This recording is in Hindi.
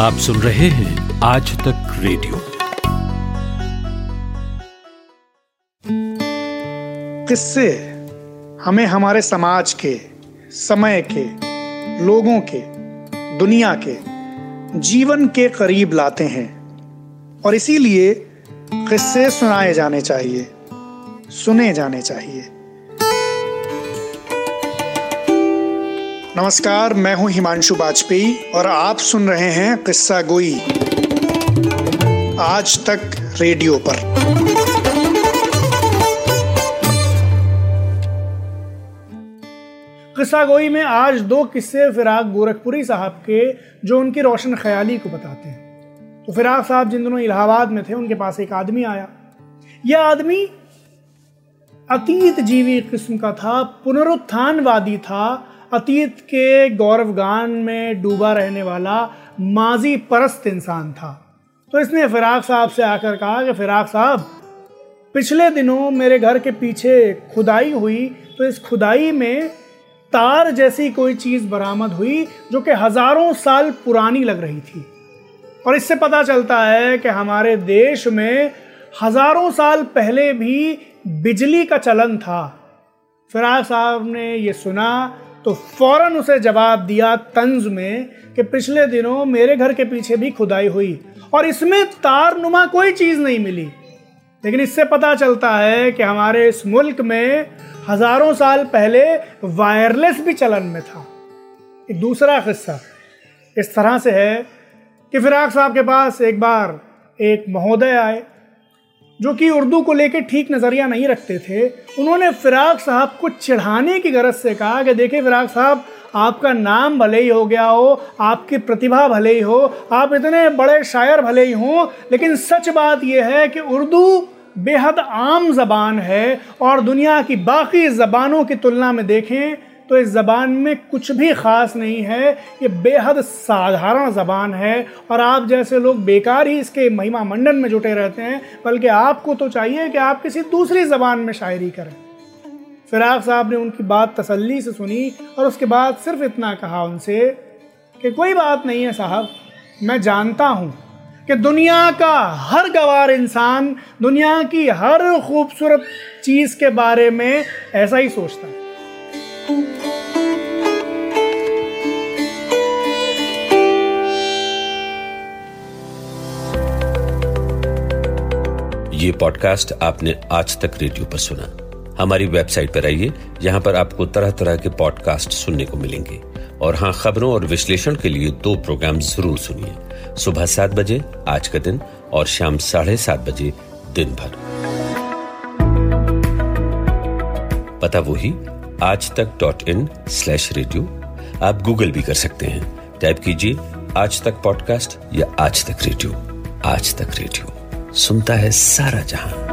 आप सुन रहे हैं आज तक रेडियो। किससे? हमें हमारे समाज के, समय के, लोगों के, दुनिया के, जीवन के करीब लाते हैं। और इसीलिए किस्से सुनाए जाने चाहिए, सुने जाने चाहिए। नमस्कार, मैं हूँ हिमांशु वाजपेयी और आप सुन रहे हैं किस्सा गोई। आज तक रेडियो पर। किस्सा गोई में आज दो किस्से फिराक गोरखपुरी साहब के, जो उनकी रोशन ख्याली को बताते हैं। तो फिराक साहब जिन दिनों इलाहाबाद में थे, उनके पास एक आदमी आया। यह आदमी अतीत जीवी किस्म का था, पुनरुत्थानवादी था अतीत के गौरवगान में डूबा रहने वाला माजी परस्त इंसान था। तो इसने फिराक साहब से आकर कहा कि फिराक साहब, पिछले दिनों मेरे घर के पीछे खुदाई हुई तो इस खुदाई में तार जैसी कोई चीज़ बरामद हुई जो कि हज़ारों साल पुरानी लग रही थी। और इससे पता चलता है कि हमारे देश में हज़ारों साल पहले भी बिजली का चलन था। फिराक साहब ने ये सुना तो फ़ौरन उसे जवाब दिया तंज में कि पिछले दिनों मेरे घर के पीछे भी खुदाई हुई और इसमें तार नुमा कोई चीज़ नहीं मिली। लेकिन इससे पता चलता है कि हमारे इस मुल्क में हज़ारों साल पहले वायरलेस भी चलन में था। एक दूसरा किस्सा इस तरह से है कि फिराक साहब के पास एक बार एक महोदय आए जो कि उर्दू को लेकर ठीक नज़रिया नहीं रखते थे, उन्होंने फिराक साहब को चिढ़ाने की गरज से कहा कि देखिए फिराक साहब, आपका नाम भले ही हो गया हो, आपकी प्रतिभा भले ही हो, आप इतने बड़े शायर भले ही हों, लेकिन सच बात यह है कि उर्दू बेहद आम ज़बान है और दुनिया की बाकी ज़बानों की तुलना में देखें तो इस ज़बान में कुछ भी ख़ास नहीं है। ये बेहद साधारण ज़बान है और आप जैसे लोग बेकार ही इसके महिमा मंडन में जुटे रहते हैं, बल्कि आपको तो चाहिए कि आप किसी दूसरी ज़बान में शायरी करें। फिराक साहब ने उनकी बात तसल्ली से सुनी और उसके बाद सिर्फ़ इतना कहा उनसे कि कोई बात नहीं है साहब, मैं जानता हूँ कि दुनिया का हर गवार इंसान, दुनिया की हर खूबसूरत चीज़ के बारे में ऐसा ही सोचता है। ये पॉडकास्ट आपने आज तक रेडियो पर सुना। हमारी वेबसाइट पर आइए, यहाँ पर आपको तरह तरह के पॉडकास्ट सुनने को मिलेंगे। और हाँ खबरों और विश्लेषण के लिए दो प्रोग्राम ज़रूर सुनिए। सुबह सात बजे, आज का दिन, और शाम साढ़े सात बजे, दिन भर। पता वही Aaj Tak dot in slash radio आप गूगल भी कर सकते हैं। टाइप कीजिए, आज तक पॉडकास्ट या आज तक रेडियो आज तक रेडियो सुनता है सारा जहाँ।